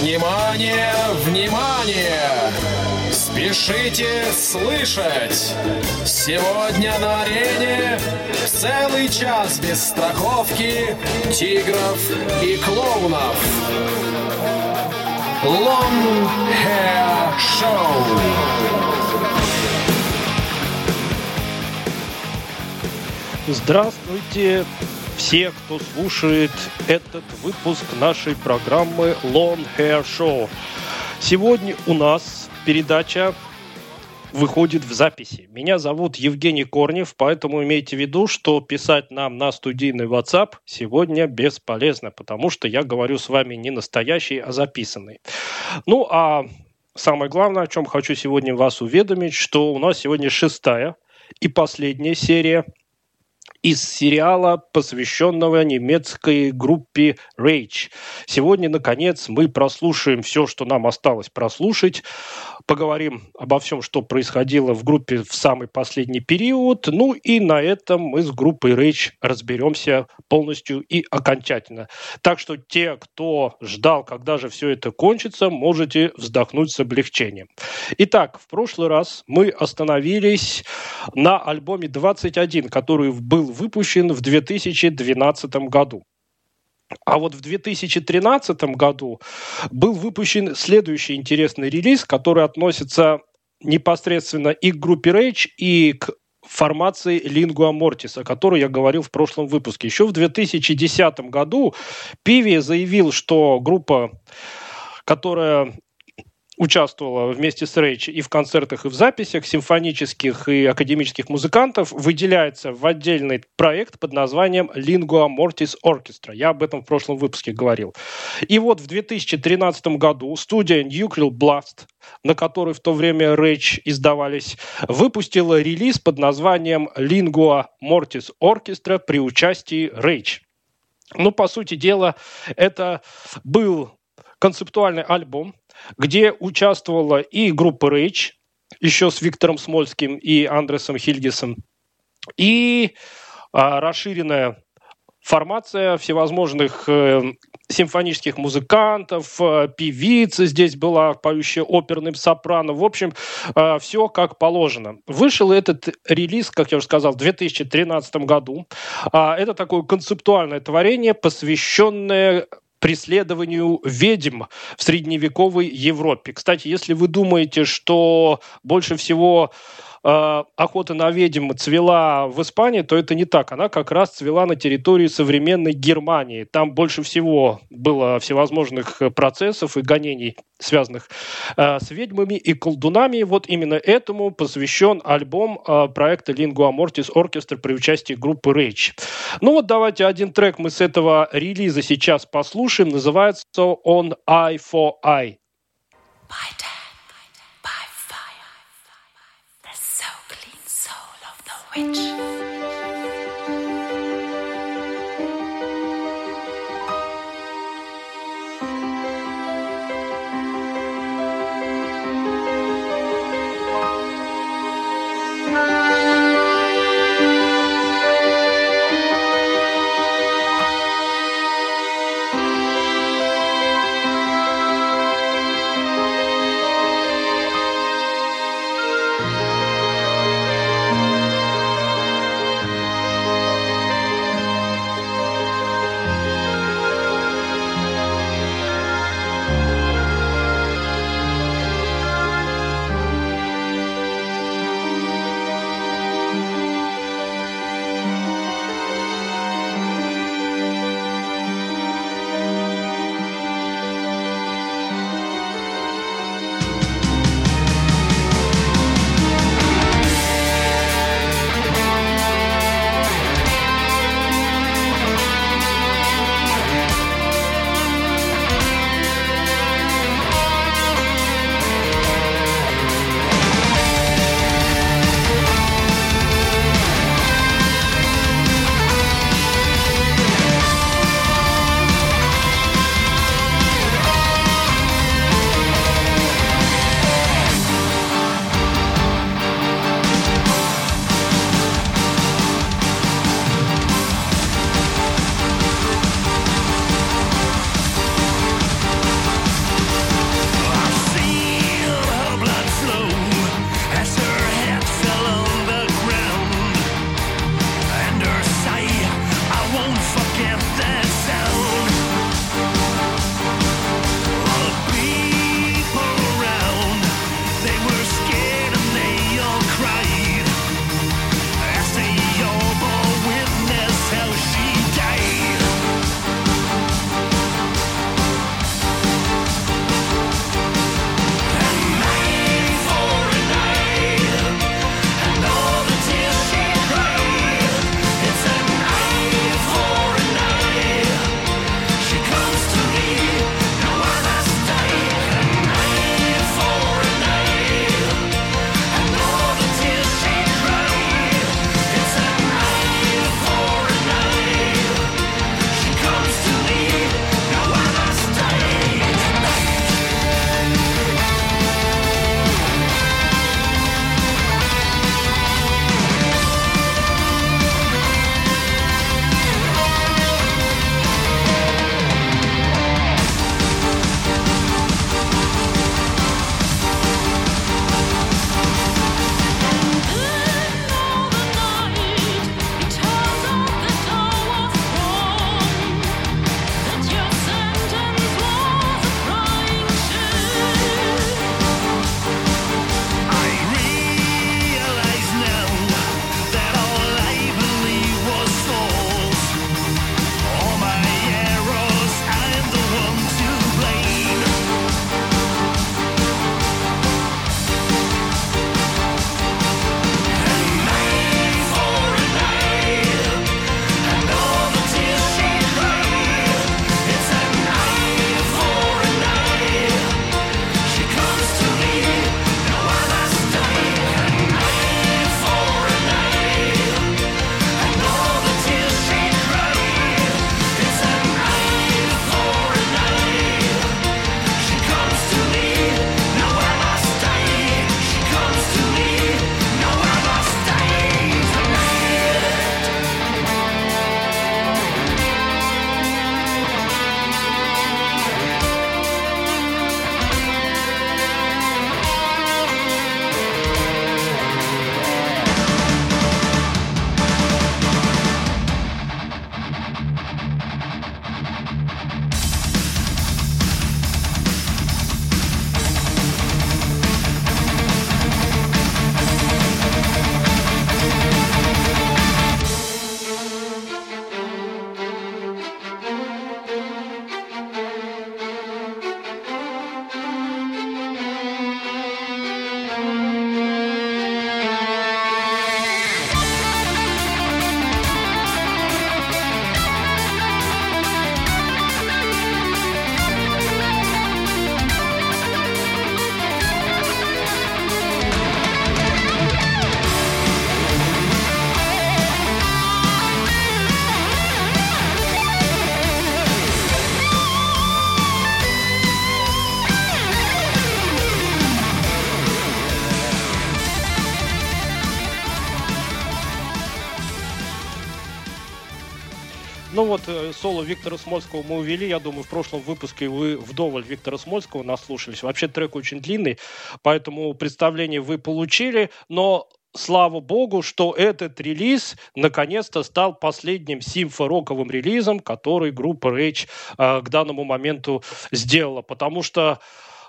Внимание, внимание! Спешите слышать! Сегодня на арене целый час без страховки тигров и клоунов. Long Hair Show. Здравствуйте, все, кто слушает этот выпуск нашей программы Long Hair Show. Сегодня у нас передача выходит в записи. Меня зовут Евгений Корнев, поэтому имейте в виду, что писать нам на студийный WhatsApp сегодня бесполезно, потому что я говорю с вами не настоящий, а записанный. Ну, а самое главное, о чем хочу сегодня вас уведомить, что у нас сегодня шестая и последняя серия из сериала, посвященного немецкой группе Rage. Сегодня, наконец, мы прослушаем все, что нам осталось прослушать поговорим обо всем, что происходило в группе в самый последний период. Ну и на этом мы с группой Rage разберемся полностью и окончательно. Так что те, кто ждал, когда же все это кончится, можете вздохнуть с облегчением. Итак, в прошлый раз мы остановились на альбоме 21, который был выпущен в 2012 году. А вот в 2013 году был выпущен следующий интересный релиз, который относится непосредственно и к группе Rage, и к формации Lingua Mortis, о которой я говорил в прошлом выпуске. Еще в 2010 году Пиви заявил, что группа которая участвовала вместе с Рейч и в концертах, и в записях симфонических и академических музыкантов, выделяется в отдельный проект под названием Lingua Mortis Orchestra. Я об этом в прошлом выпуске говорил. И вот в 2013 году студия Nuclear Blast, на которой в то время Рейч издавались, выпустила релиз под названием Lingua Mortis Orchestra при участии Рейч. Ну, по сути дела, это был концептуальный альбом, где участвовала и группа Rage, еще с Виктором Смольским и Андресом Хильгисом, и а, расширенная формация всевозможных э, симфонических музыкантов, э, певица здесь была, поющая оперным сопрано. В общем, э, все как положено. Вышел этот релиз, как я уже сказал, в 2013 году. Э, это такое концептуальное творение, посвященное преследованию ведьм в средневековой Европе. Кстати, если вы думаете, что больше всего охота на ведьм цвела в Испании, то это не так. Она как раз цвела на территории современной Германии. Там больше всего было всевозможных процессов и гонений, связанных э, с ведьмами и колдунами. Вот именно этому посвящен альбом э, проекта Lingua Mortis Orchestra при участии группы Rage. Ну вот давайте один трек мы с этого релиза сейчас послушаем. Называется он Eye for Eye. By witch. Вот, э, соло Виктора Смольского мы увели. Я думаю, в прошлом выпуске вы вдоволь Виктора Смольского наслушались. Вообще трек очень длинный, поэтому представление вы получили. Но слава богу, что этот релиз наконец-то стал последним симфороковым релизом, который группа Rage э, к данному моменту сделала. Потому что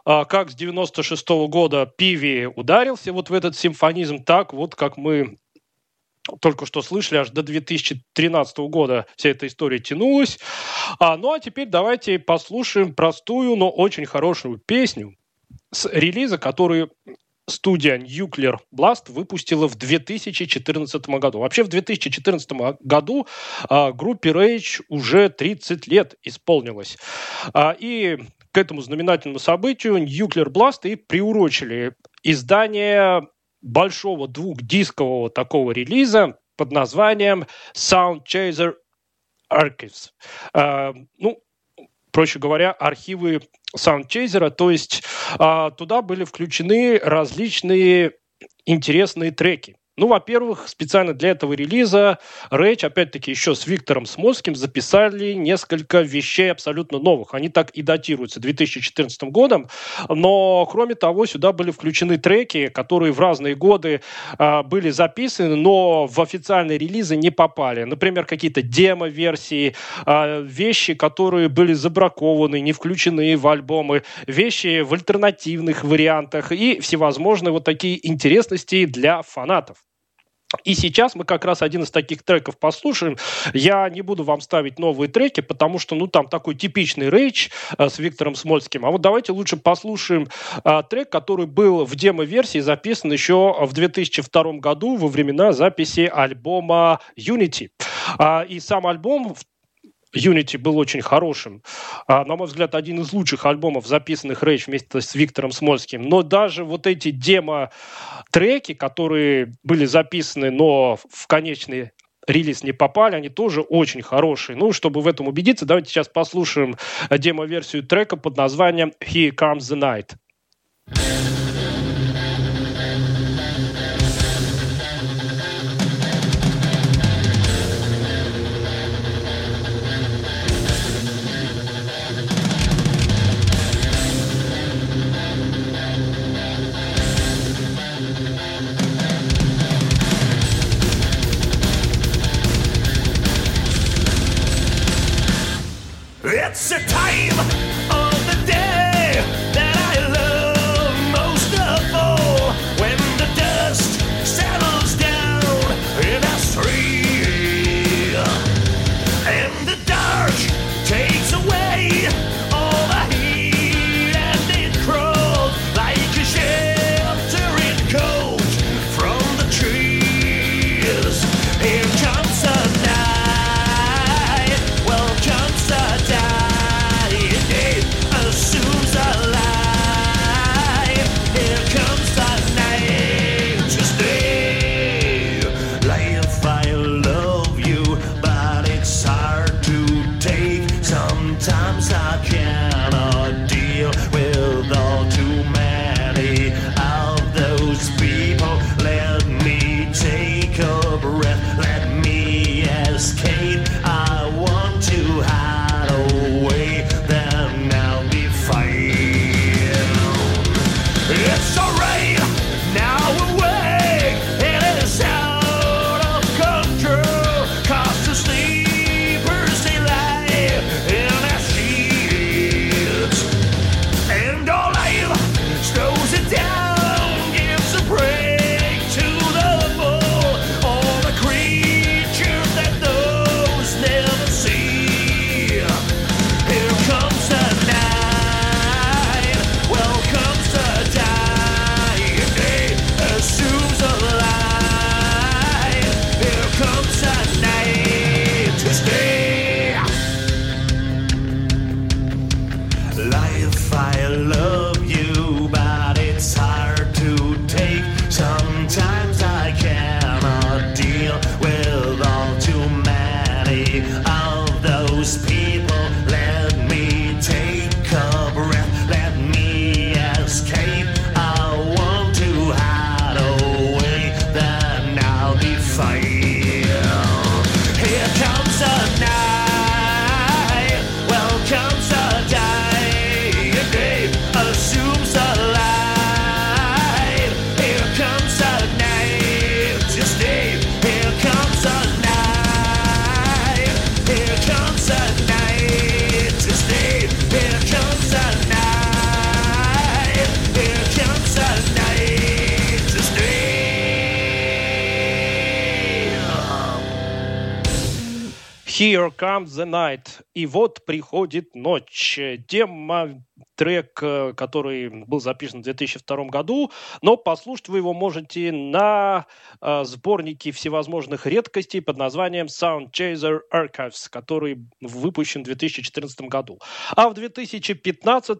э, как с 96 -го года Пиви ударился вот в этот симфонизм, так вот как мы только что слышали, аж до 2013 года вся эта история тянулась. А, ну а теперь давайте послушаем простую, но очень хорошую песню с релиза, который студия Nuclear Blast выпустила в 2014 году. Вообще в 2014 году а, группе Rage уже 30 лет исполнилось. А, и к этому знаменательному событию Nuclear Blast и приурочили издание большого двухдискового такого релиза под названием Sound Chaser Archives. А, ну, проще говоря, архивы Soundchaser, то есть а, туда были включены различные интересные треки. Ну, во-первых, специально для этого релиза Rage, опять-таки, еще с Виктором Смольским записали несколько вещей абсолютно новых. Они так и датируются 2014 годом. Но, кроме того, сюда были включены треки, которые в разные годы э, были записаны, но в официальные релизы не попали. Например, какие-то демо-версии, э, вещи, которые были забракованы, не включены в альбомы, вещи в альтернативных вариантах и всевозможные вот такие интересности для фанатов. И сейчас мы как раз один из таких треков послушаем. Я не буду вам ставить новые треки, потому что, ну, там такой типичный рейдж э, с Виктором Смольским. А вот давайте лучше послушаем э, трек, который был в демо-версии записан еще в 2002 году во времена записи альбома Unity. А, и сам альбом Unity был очень хорошим. А, на мой взгляд, один из лучших альбомов, записанных Rage вместе с Виктором Смольским. Но даже вот эти демо-треки, которые были записаны, но в конечный релиз не попали, они тоже очень хорошие. Ну, чтобы в этом убедиться, давайте сейчас послушаем демо-версию трека под названием «Here Comes the Night». times I Here Comes the Night. И вот приходит ночь. Демо трек, э, который был записан в 2002 году, но послушать вы его можете на э, сборнике всевозможных редкостей под названием Sound Chaser Archives, который выпущен в 2014 году. А в 2015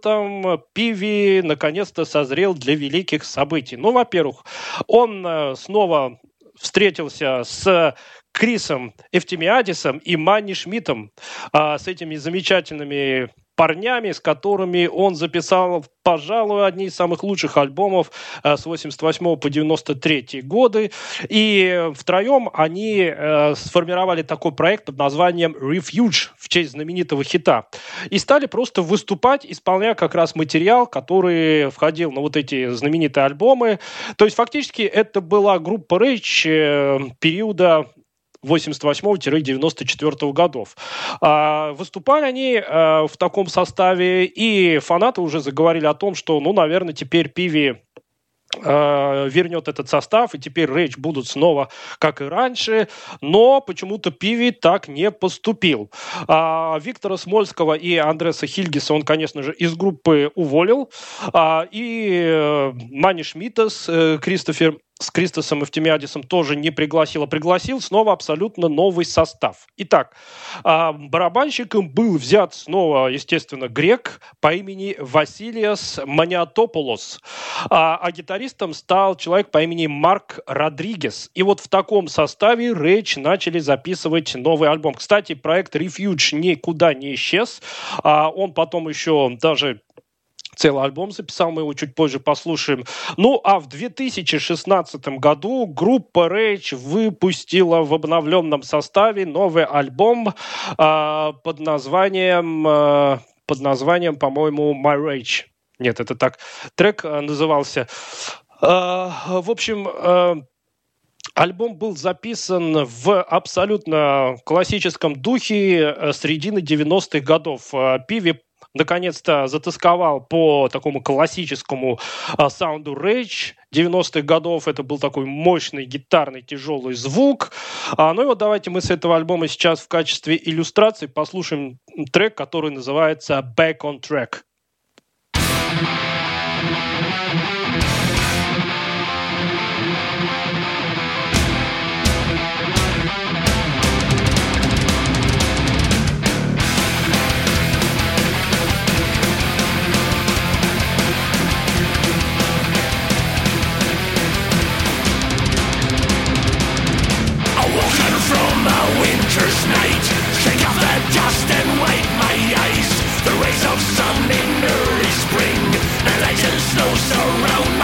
Пиви наконец-то созрел для великих событий. Ну, во-первых, он э, снова встретился с Крисом Эфтемиадисом и Манни Шмидтом, а, с этими замечательными парнями, с которыми он записал, пожалуй, одни из самых лучших альбомов э, с 88 по 93 годы. И втроем они э, сформировали такой проект под названием Refuge в честь знаменитого хита. И стали просто выступать, исполняя как раз материал, который входил на вот эти знаменитые альбомы. То есть фактически это была группа Rage э, периода 88-94 годов. А, выступали они а, в таком составе, и фанаты уже заговорили о том, что, ну, наверное, теперь Пиви а, вернет этот состав, и теперь Рейдж будут снова, как и раньше, но почему-то Пиви так не поступил. А, Виктора Смольского и Андреса Хильгиса он, конечно же, из группы уволил, а, и э, Мани Шмидтас, э, Кристофер с Кристосом Эфтемиадисом тоже не пригласил, а пригласил снова абсолютно новый состав. Итак, а, барабанщиком был взят снова, естественно, грек по имени Василиас Маниатополос, а, а гитаристом стал человек по имени Марк Родригес. И вот в таком составе Рэйч начали записывать новый альбом. Кстати, проект Refuge никуда не исчез. А он потом еще даже целый альбом записал, мы его чуть позже послушаем. Ну, а в 2016 году группа Rage выпустила в обновленном составе новый альбом э, под названием, э, под названием, по-моему, My Rage. Нет, это так трек э, назывался. Э, в общем, э, Альбом был записан в абсолютно классическом духе э, средины 90-х годов. Пиви наконец-то затасковал по такому классическому а, саунду Rage 90-х годов. Это был такой мощный гитарный тяжелый звук. А, ну и вот давайте мы с этого альбома сейчас в качестве иллюстрации послушаем трек, который называется «Back on Track». dust and surround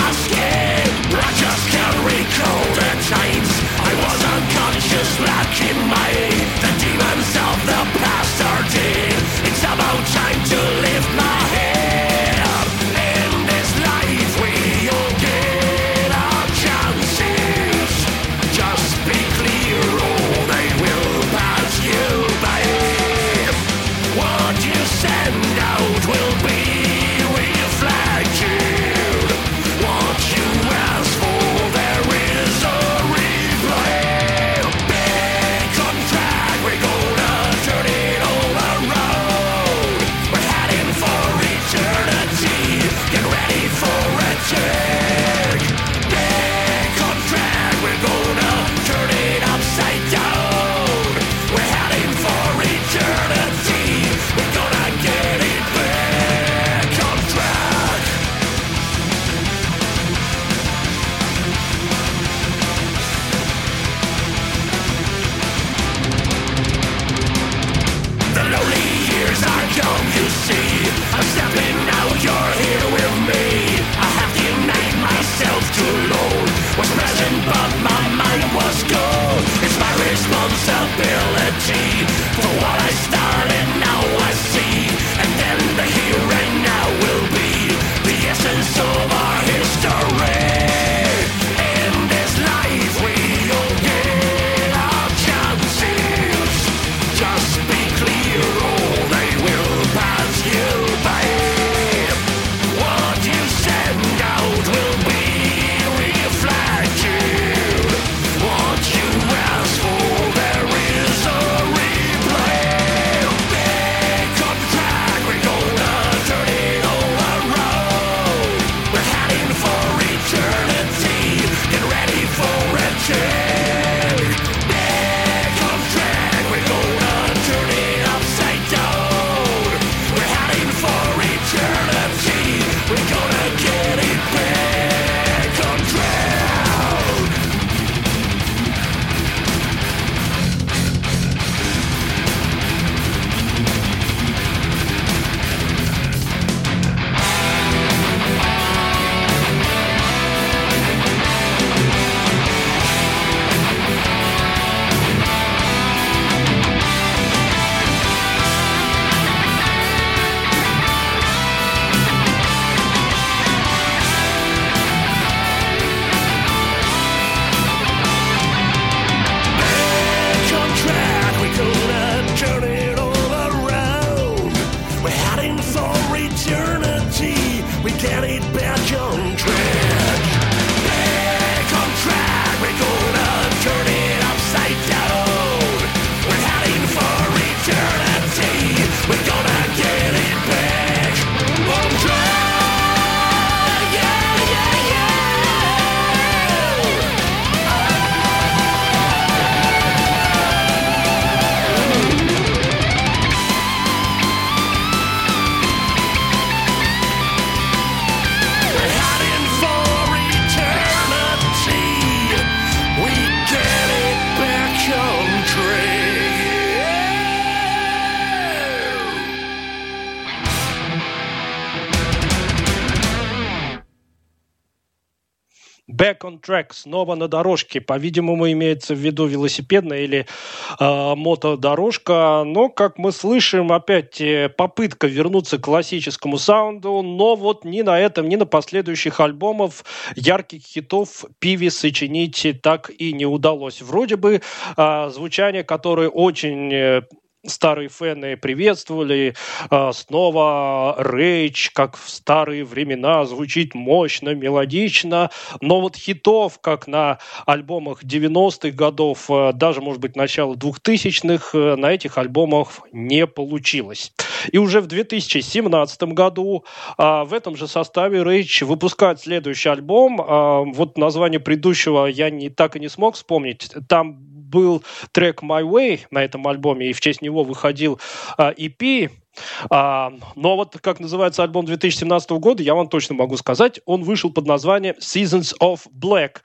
Back on track, снова на дорожке. По-видимому, имеется в виду велосипедная или э, мотодорожка. Но, как мы слышим, опять э, попытка вернуться к классическому саунду. Но вот ни на этом, ни на последующих альбомах ярких хитов Пиви сочинить так и не удалось. Вроде бы э, звучание, которое очень э, старые фэны приветствовали. А, снова Рейч, как в старые времена, звучит мощно, мелодично. Но вот хитов, как на альбомах 90-х годов, а, даже, может быть, начала 2000-х, э, на этих альбомах не получилось. И уже в 2017 году а, в этом же составе Рейч выпускает следующий альбом. Вот название предыдущего я не, так и не смог вспомнить. Там был трек My Way на этом альбоме, и в честь него выходил а, EP. А, но вот как называется альбом 2017 года, я вам точно могу сказать. Он вышел под названием Seasons of Black.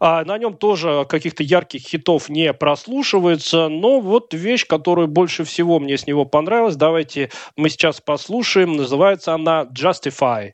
А, на нем тоже каких-то ярких хитов не прослушивается, но вот вещь, которая больше всего мне с него понравилась, давайте мы сейчас послушаем. Называется она Justify.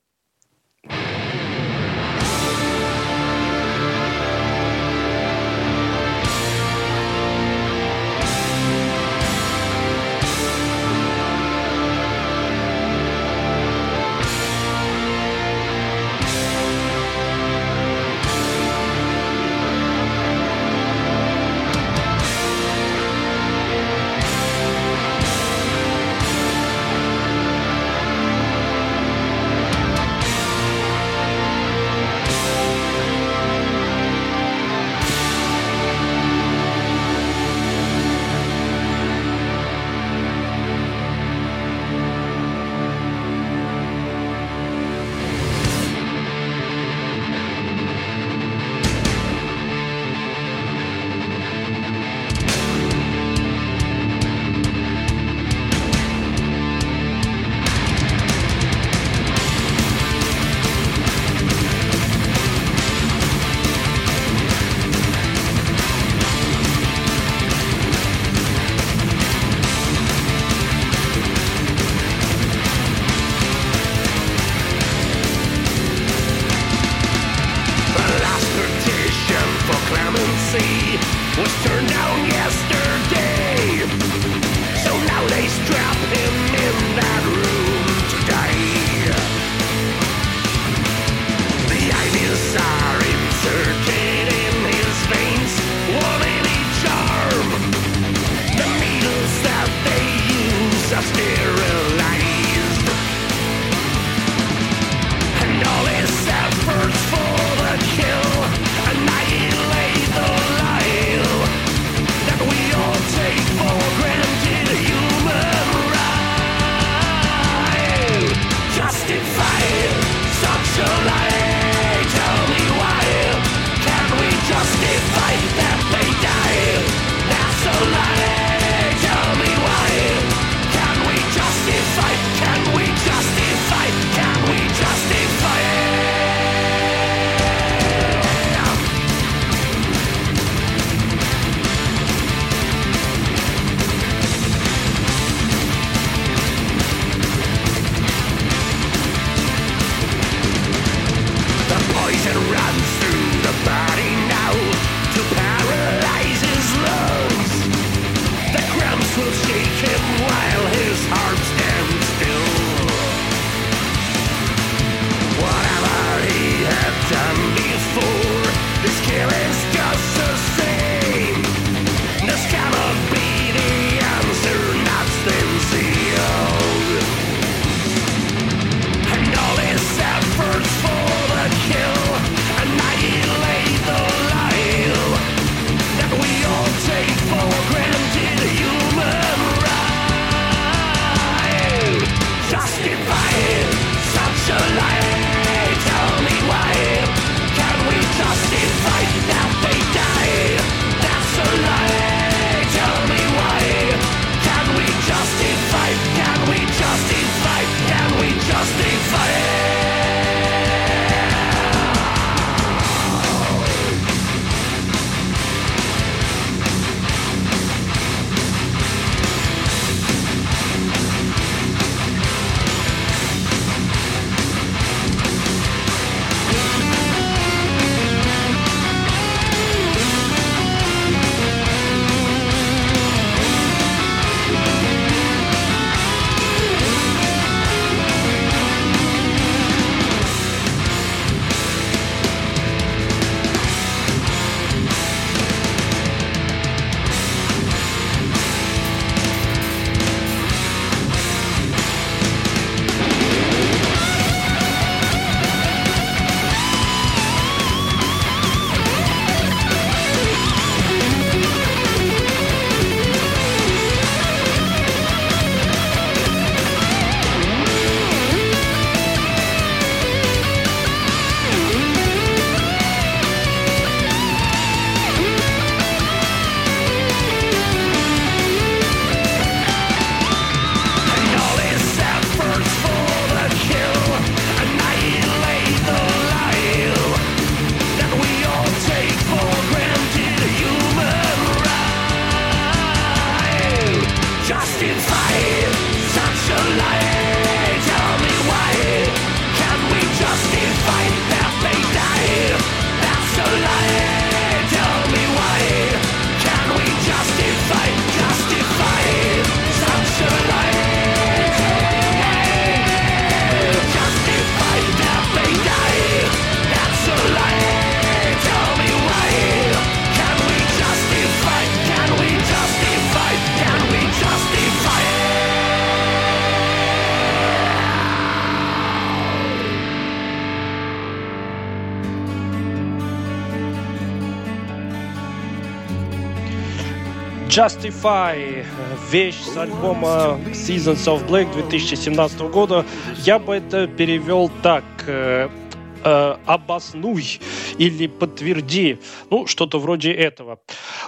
Justify, вещь с альбома Seasons of Black 2017 года. Я бы это перевел так. Э, обоснуй или подтверди. Ну, что-то вроде этого.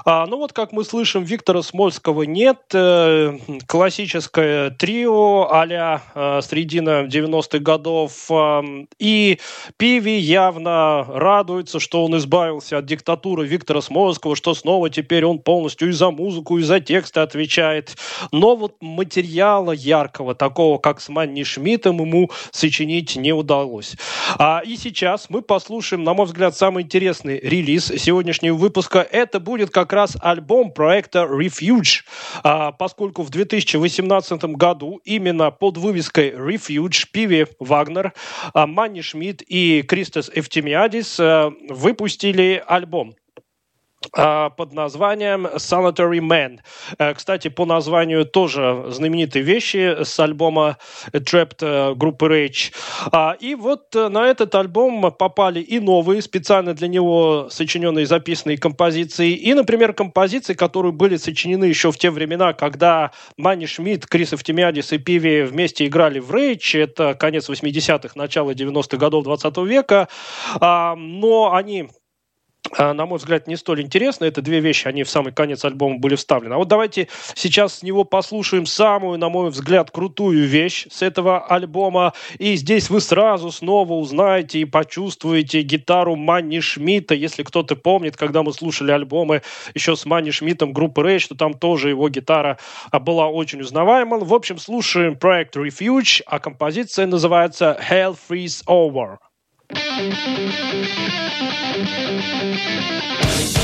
А, ну вот, как мы слышим, Виктора Смольского нет. Э, классическое трио а-ля э, средина 90-х годов. Э, и Пиви явно радуется, что он избавился от диктатуры Виктора Смольского, что снова теперь он полностью и за музыку, и за тексты отвечает. Но вот материала яркого, такого, как с Манни Шмидтом, ему сочинить не удалось. А, и сейчас мы послушаем, на мой взгляд, самый интересный релиз сегодняшнего выпуска. Это будет как раз альбом проекта Refuge, а, поскольку в 2018 году именно под вывеской Refuge Пиви Вагнер, а, Манни Шмидт и Кристос Эфтемиадис а, выпустили альбом. А, под названием Sanitary Man. Э, кстати, по названию тоже знаменитые вещи с альбома Trapped э, группы Rage. А, и вот э, на этот альбом попали и новые, специально для него сочиненные записанные композиции, и, например, композиции, которые были сочинены еще в те времена, когда Манни Шмидт, Крис Эфтемиадис и Пиви вместе играли в Rage. Это конец 80-х, начало 90-х годов 20 века. А, но они на мой взгляд, не столь интересно. Это две вещи, они в самый конец альбома были вставлены. А вот давайте сейчас с него послушаем самую, на мой взгляд, крутую вещь с этого альбома. И здесь вы сразу снова узнаете и почувствуете гитару Манни Шмидта. Если кто-то помнит, когда мы слушали альбомы еще с Манни Шмидтом группы Rage, то там тоже его гитара а, была очень узнаваема. В общем, слушаем проект Refuge, а композиция называется Hell Freeze Over. Thank you.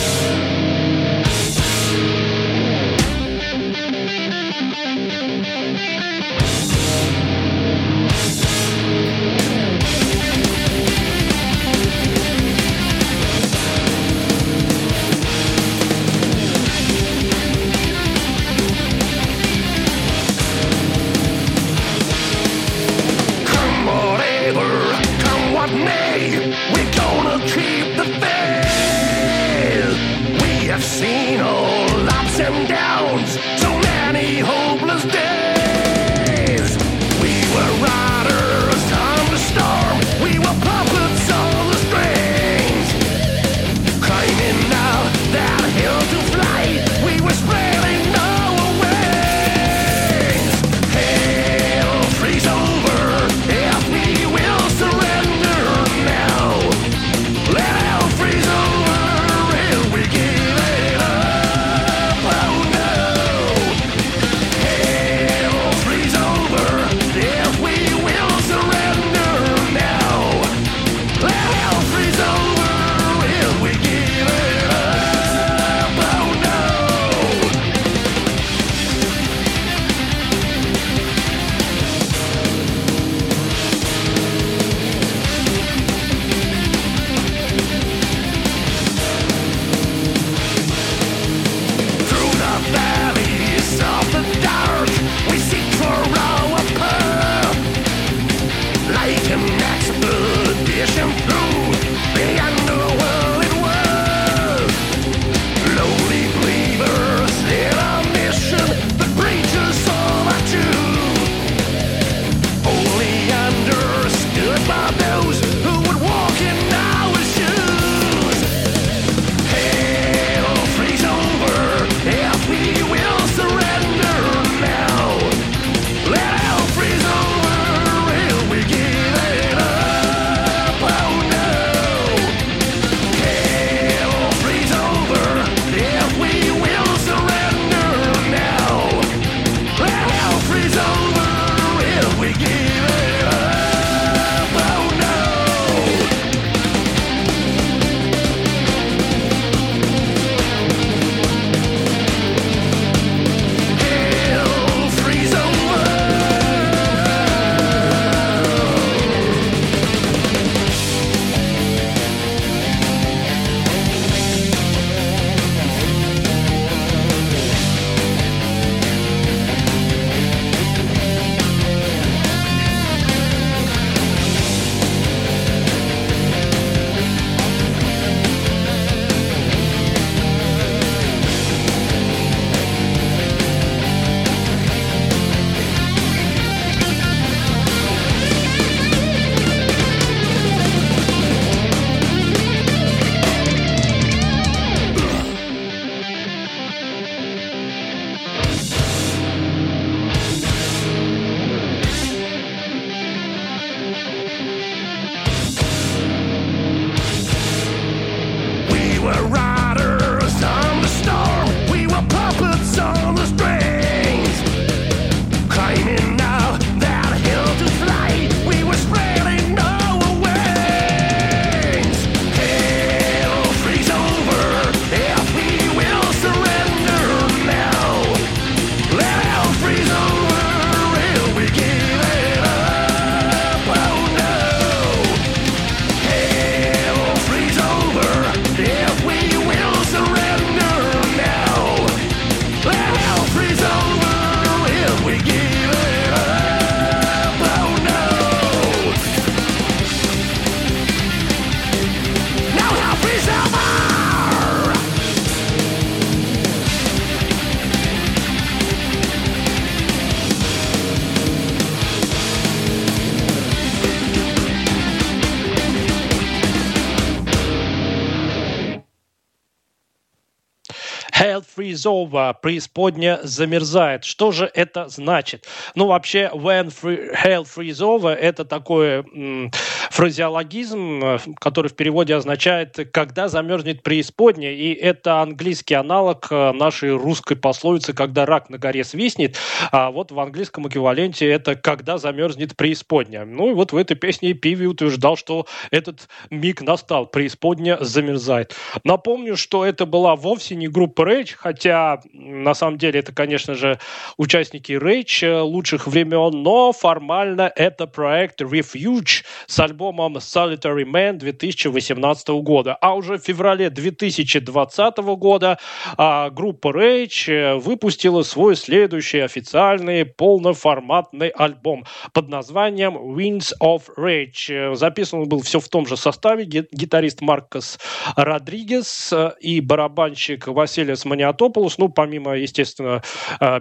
Over, преисподня замерзает. Что же это значит? Ну, вообще, when free, hell freeze over, это такой м, фразеологизм, э, который в переводе означает «когда замерзнет преисподня», и это английский аналог э, нашей русской пословицы «когда рак на горе свистнет», а вот в английском эквиваленте это «когда замерзнет преисподня». Ну и вот в этой песне Пиви утверждал, что этот миг настал, преисподня замерзает. Напомню, что это была вовсе не группа Rage, хотя на самом деле это, конечно же, участники Rage э, лучших времен, но формально это проект Refuge с альбомом Solitary Man 2018 года. А уже в феврале 2020 года а, группа Rage э, выпустила свой следующий официальный полноформатный альбом под названием Winds of Rage. Э, Записан был все в том же составе. Ги- Гитарист Маркос Родригес э, и барабанщик Василис Маниатополус, ну, помимо, естественно,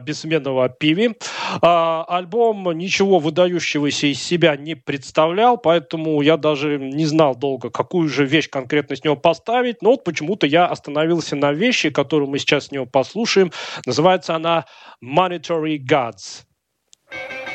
бессменного Пиви. А, Альбом ничего выдающегося из себя не представлял, поэтому я даже не знал долго, какую же вещь конкретно с него поставить, но вот почему-то я остановился на вещи, которую мы сейчас с него послушаем. Называется она Monetary Gods. Woman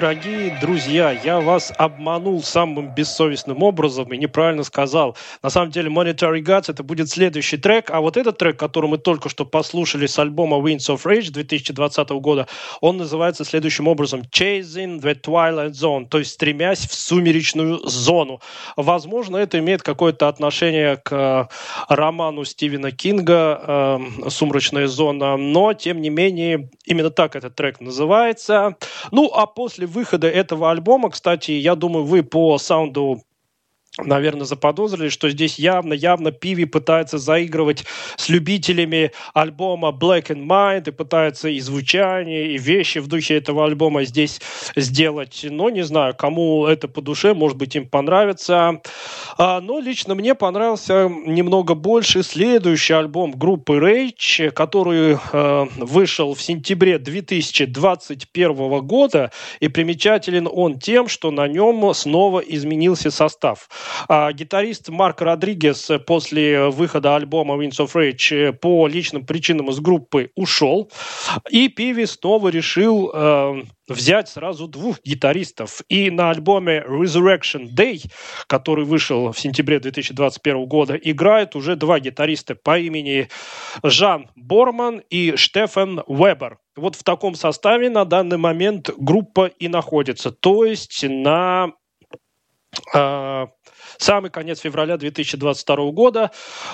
Troguinho. Друзья, я вас обманул самым бессовестным образом и неправильно сказал. На самом деле Monetary Gods это будет следующий трек, а вот этот трек, который мы только что послушали с альбома Winds of Rage 2020 года, он называется следующим образом Chasing the Twilight Zone, то есть стремясь в сумеречную зону. Возможно, это имеет какое-то отношение к э, роману Стивена Кинга э, «Сумрачная зона», но, тем не менее, именно так этот трек называется. Ну, а после выхода этого альбома, кстати, я думаю, вы по саунду наверное, заподозрили, что здесь явно-явно Пиви пытается заигрывать с любителями альбома Black and Mind и пытается и звучание, и вещи в духе этого альбома здесь сделать. Но не знаю, кому это по душе, может быть, им понравится. А, но лично мне понравился немного больше следующий альбом группы Rage, который э, вышел в сентябре 2021 года, и примечателен он тем, что на нем снова изменился состав. А, гитарист Марк Родригес после выхода альбома Winds of Rage по личным причинам из группы ушел, и Пиви снова решил э, взять сразу двух гитаристов. И на альбоме Resurrection Day, который вышел в сентябре 2021 года, играют уже два гитариста по имени Жан Борман и Штефан Вебер. Вот в таком составе на данный момент группа и находится. То есть на э, самый конец февраля 2022 года.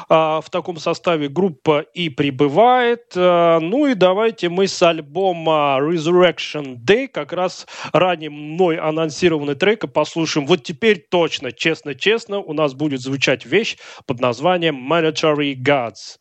А, в таком составе группа и прибывает. А, ну и давайте мы с альбома Resurrection Day как раз ранее мной анонсированный трек и послушаем. Вот теперь точно, честно-честно, у нас будет звучать вещь под названием Monetary Gods.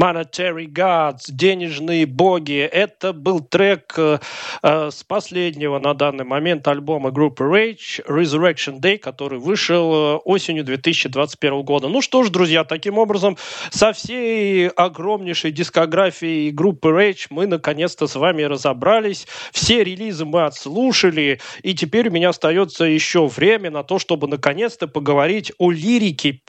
Monetary Gods, денежные боги. Это был трек э, э, с последнего на данный момент альбома группы Rage Resurrection Day, который вышел э, осенью 2021 года. Ну что ж, друзья, таким образом, со всей огромнейшей дискографией группы Rage мы наконец-то с вами разобрались. Все релизы мы отслушали, и теперь у меня остается еще время на то, чтобы наконец-то поговорить о лирике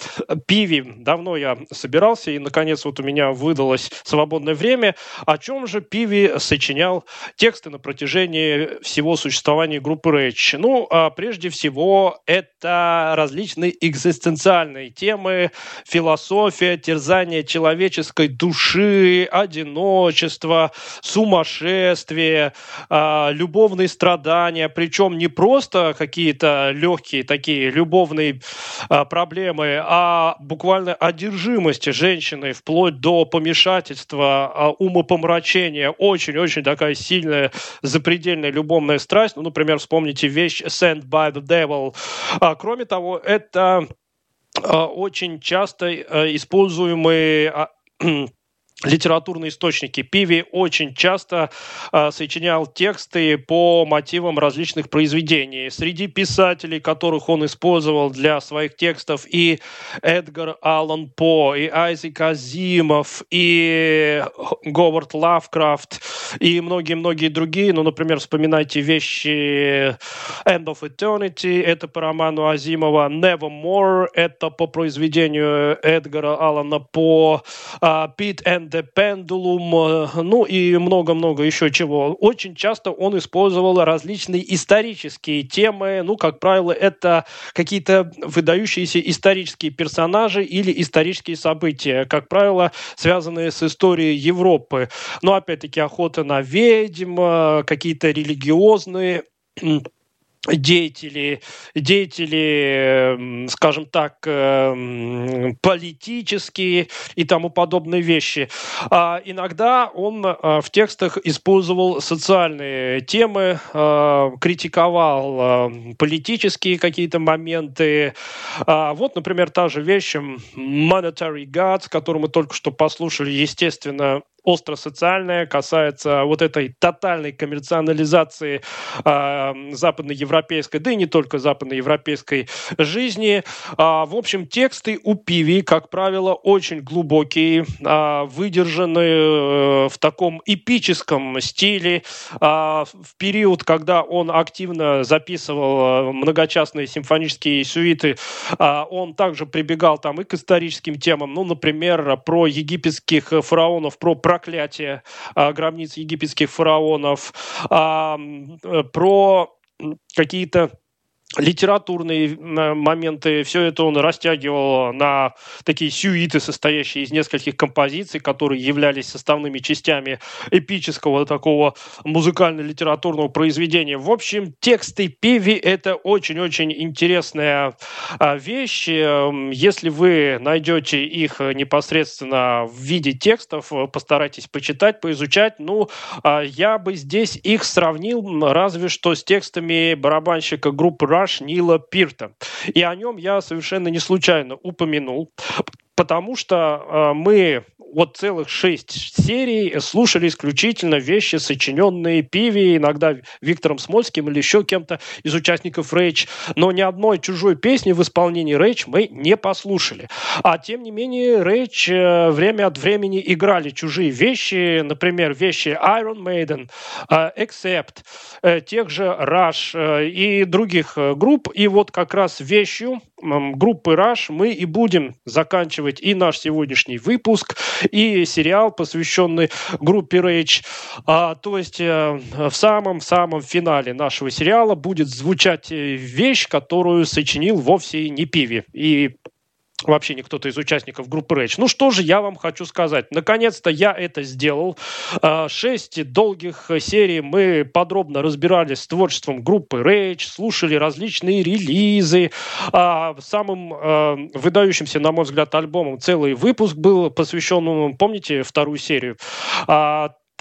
Пиви. Давно я собирался, и наконец вот у меня выдалось свободное время, о чем же Пиви сочинял тексты на протяжении всего существования группы Рэч. Ну, а прежде всего, это различные экзистенциальные темы, философия, терзание человеческой души, одиночество, сумасшествие, а, любовные страдания, причем не просто какие-то легкие такие любовные а, проблемы, а буквально одержимость женщины вплоть до помешательства, а, умопомрачения, очень-очень такая сильная запредельная любовная страсть. Ну, например, вспомните вещь «Sent by the Devil». А, кроме того, это а, очень часто используемый литературные источники. Пиви очень часто э, сочинял тексты по мотивам различных произведений. Среди писателей, которых он использовал для своих текстов, и Эдгар Аллан По, и Айзек Азимов, и Говард Лавкрафт, и многие-многие другие. Ну, например, вспоминайте вещи End of Eternity, это по роману Азимова, Nevermore, это по произведению Эдгара Аллана По, uh, Pete and Pendulum, э, ну и много-много еще чего. Очень часто он использовал различные исторические темы, ну, как правило, это какие-то выдающиеся исторические персонажи или исторические события, как правило, связанные с историей Европы. Но, опять-таки, охота на ведьм, э, какие-то религиозные деятели, деятели, скажем так, эм, политические и тому подобные вещи. А иногда он а, в текстах использовал социальные темы, а, критиковал а, политические какие-то моменты. Вот, например, та же вещь Monetary Gods, которую мы только что послушали, естественно, остросоциальная, касается вот этой тотальной коммерциализации э, западноевропейской, да и не только западноевропейской жизни. А, в общем, тексты у Пиви, как правило, очень глубокие, а, выдержаны э, в таком эпическом стиле. А, в период, когда он активно записывал э, многочастные симфонические сюиты, а, он также прибегал там и к историческим темам, ну, например, про египетских фараонов, про проклятие а, гробниц египетских фараонов, а, про какие-то литературные моменты, все это он растягивал на такие сюиты, состоящие из нескольких композиций, которые являлись составными частями эпического такого музыкально-литературного произведения. В общем, тексты Певи – это очень-очень интересная а, вещь. Эм, если вы найдете их непосредственно в виде текстов, постарайтесь почитать, поизучать. Ну, а, я бы здесь их сравнил разве что с текстами барабанщика группы Rush Нила Пирта. И о нем я совершенно не случайно упомянул, потому что э, мы вот целых шесть серий слушали исключительно вещи, сочиненные Пиви, иногда Виктором Смольским или еще кем-то из участников Рэйч, но ни одной чужой песни в исполнении Рэйч мы не послушали. А тем не менее Рэйч э, время от времени играли чужие вещи, например, вещи Iron Maiden, э, Accept, э, тех же Rush и других групп. И вот как раз вещью группы Rush мы и будем заканчивать и наш сегодняшний выпуск и сериал, посвященный группе Rage. А, то есть э, в самом-самом финале нашего сериала будет звучать э, вещь, которую сочинил вовсе не Пиви. И вообще не кто-то из участников группы Рэйч. Ну что же я вам хочу сказать. Наконец-то я это сделал. А, шесть долгих серий мы подробно разбирались с творчеством группы Рэйч, слушали различные релизы. А, самым а, выдающимся, на мой взгляд, альбомом целый выпуск был посвящен, помните, вторую серию?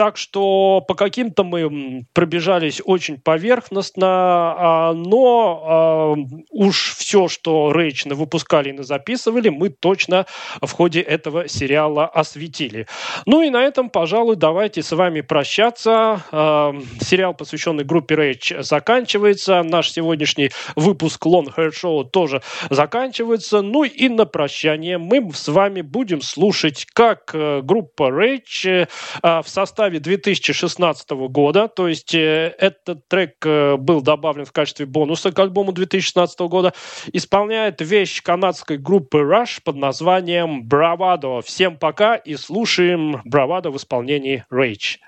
Так что по каким-то мы пробежались очень поверхностно, а, но а, уж все, что Рейч выпускали и записывали, мы точно в ходе этого сериала осветили. Ну и на этом, пожалуй, давайте с вами прощаться. А, Сериал, посвященный группе Rage, заканчивается. Наш сегодняшний выпуск Long Hair Show тоже заканчивается. Ну и на прощание мы с вами будем слушать, как э, группа Rage э, в составе 2016 года, то есть э, этот трек э, был добавлен в качестве бонуса к альбому 2016 года, исполняет вещь канадской группы Rush под названием Bravado. Всем пока и слушаем Bravado в исполнении Rage.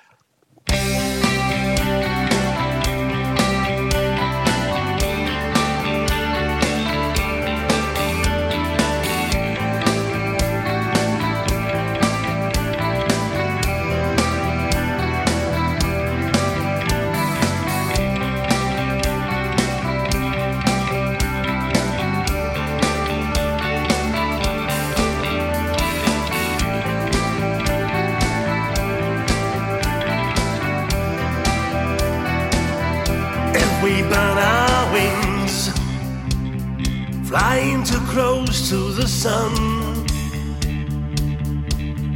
Sun.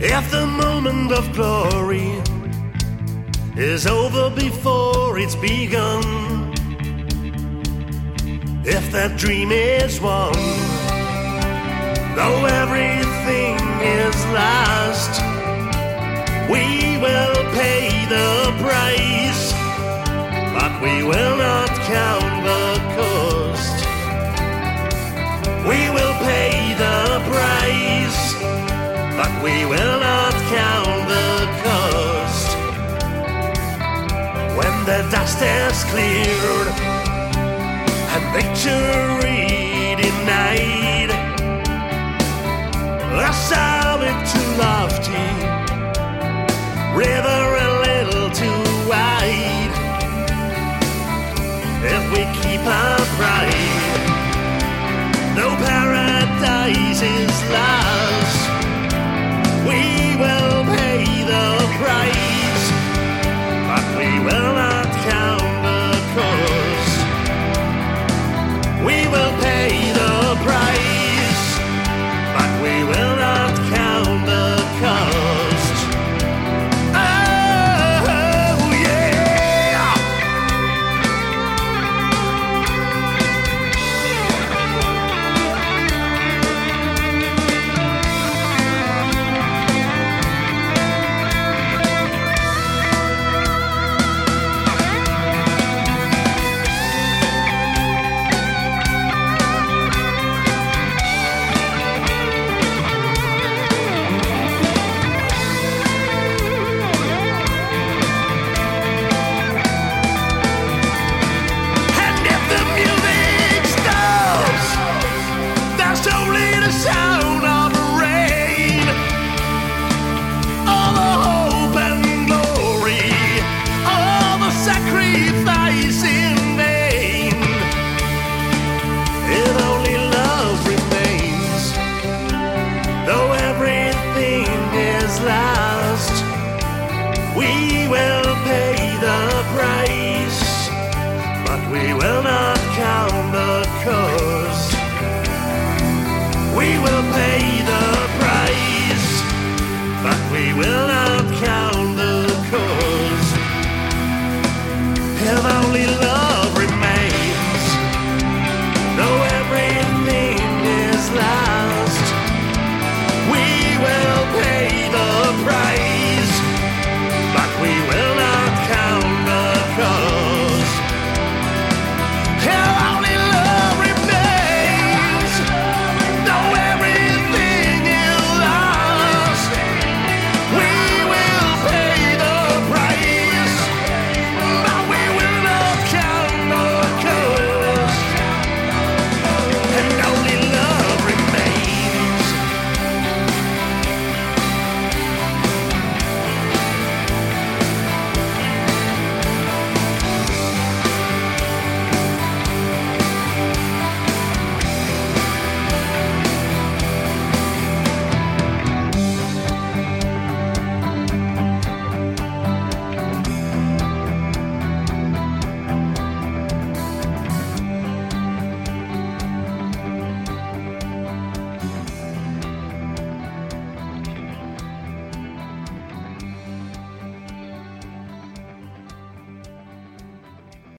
If the moment of glory is over before it's begun, if that dream is won, though everything is lost, we will pay the price but we will not dust is cleared and victory denied, a summit too lofty, river a little too wide if we keep our pride. No paradise is lost. We will pay the price, but we will not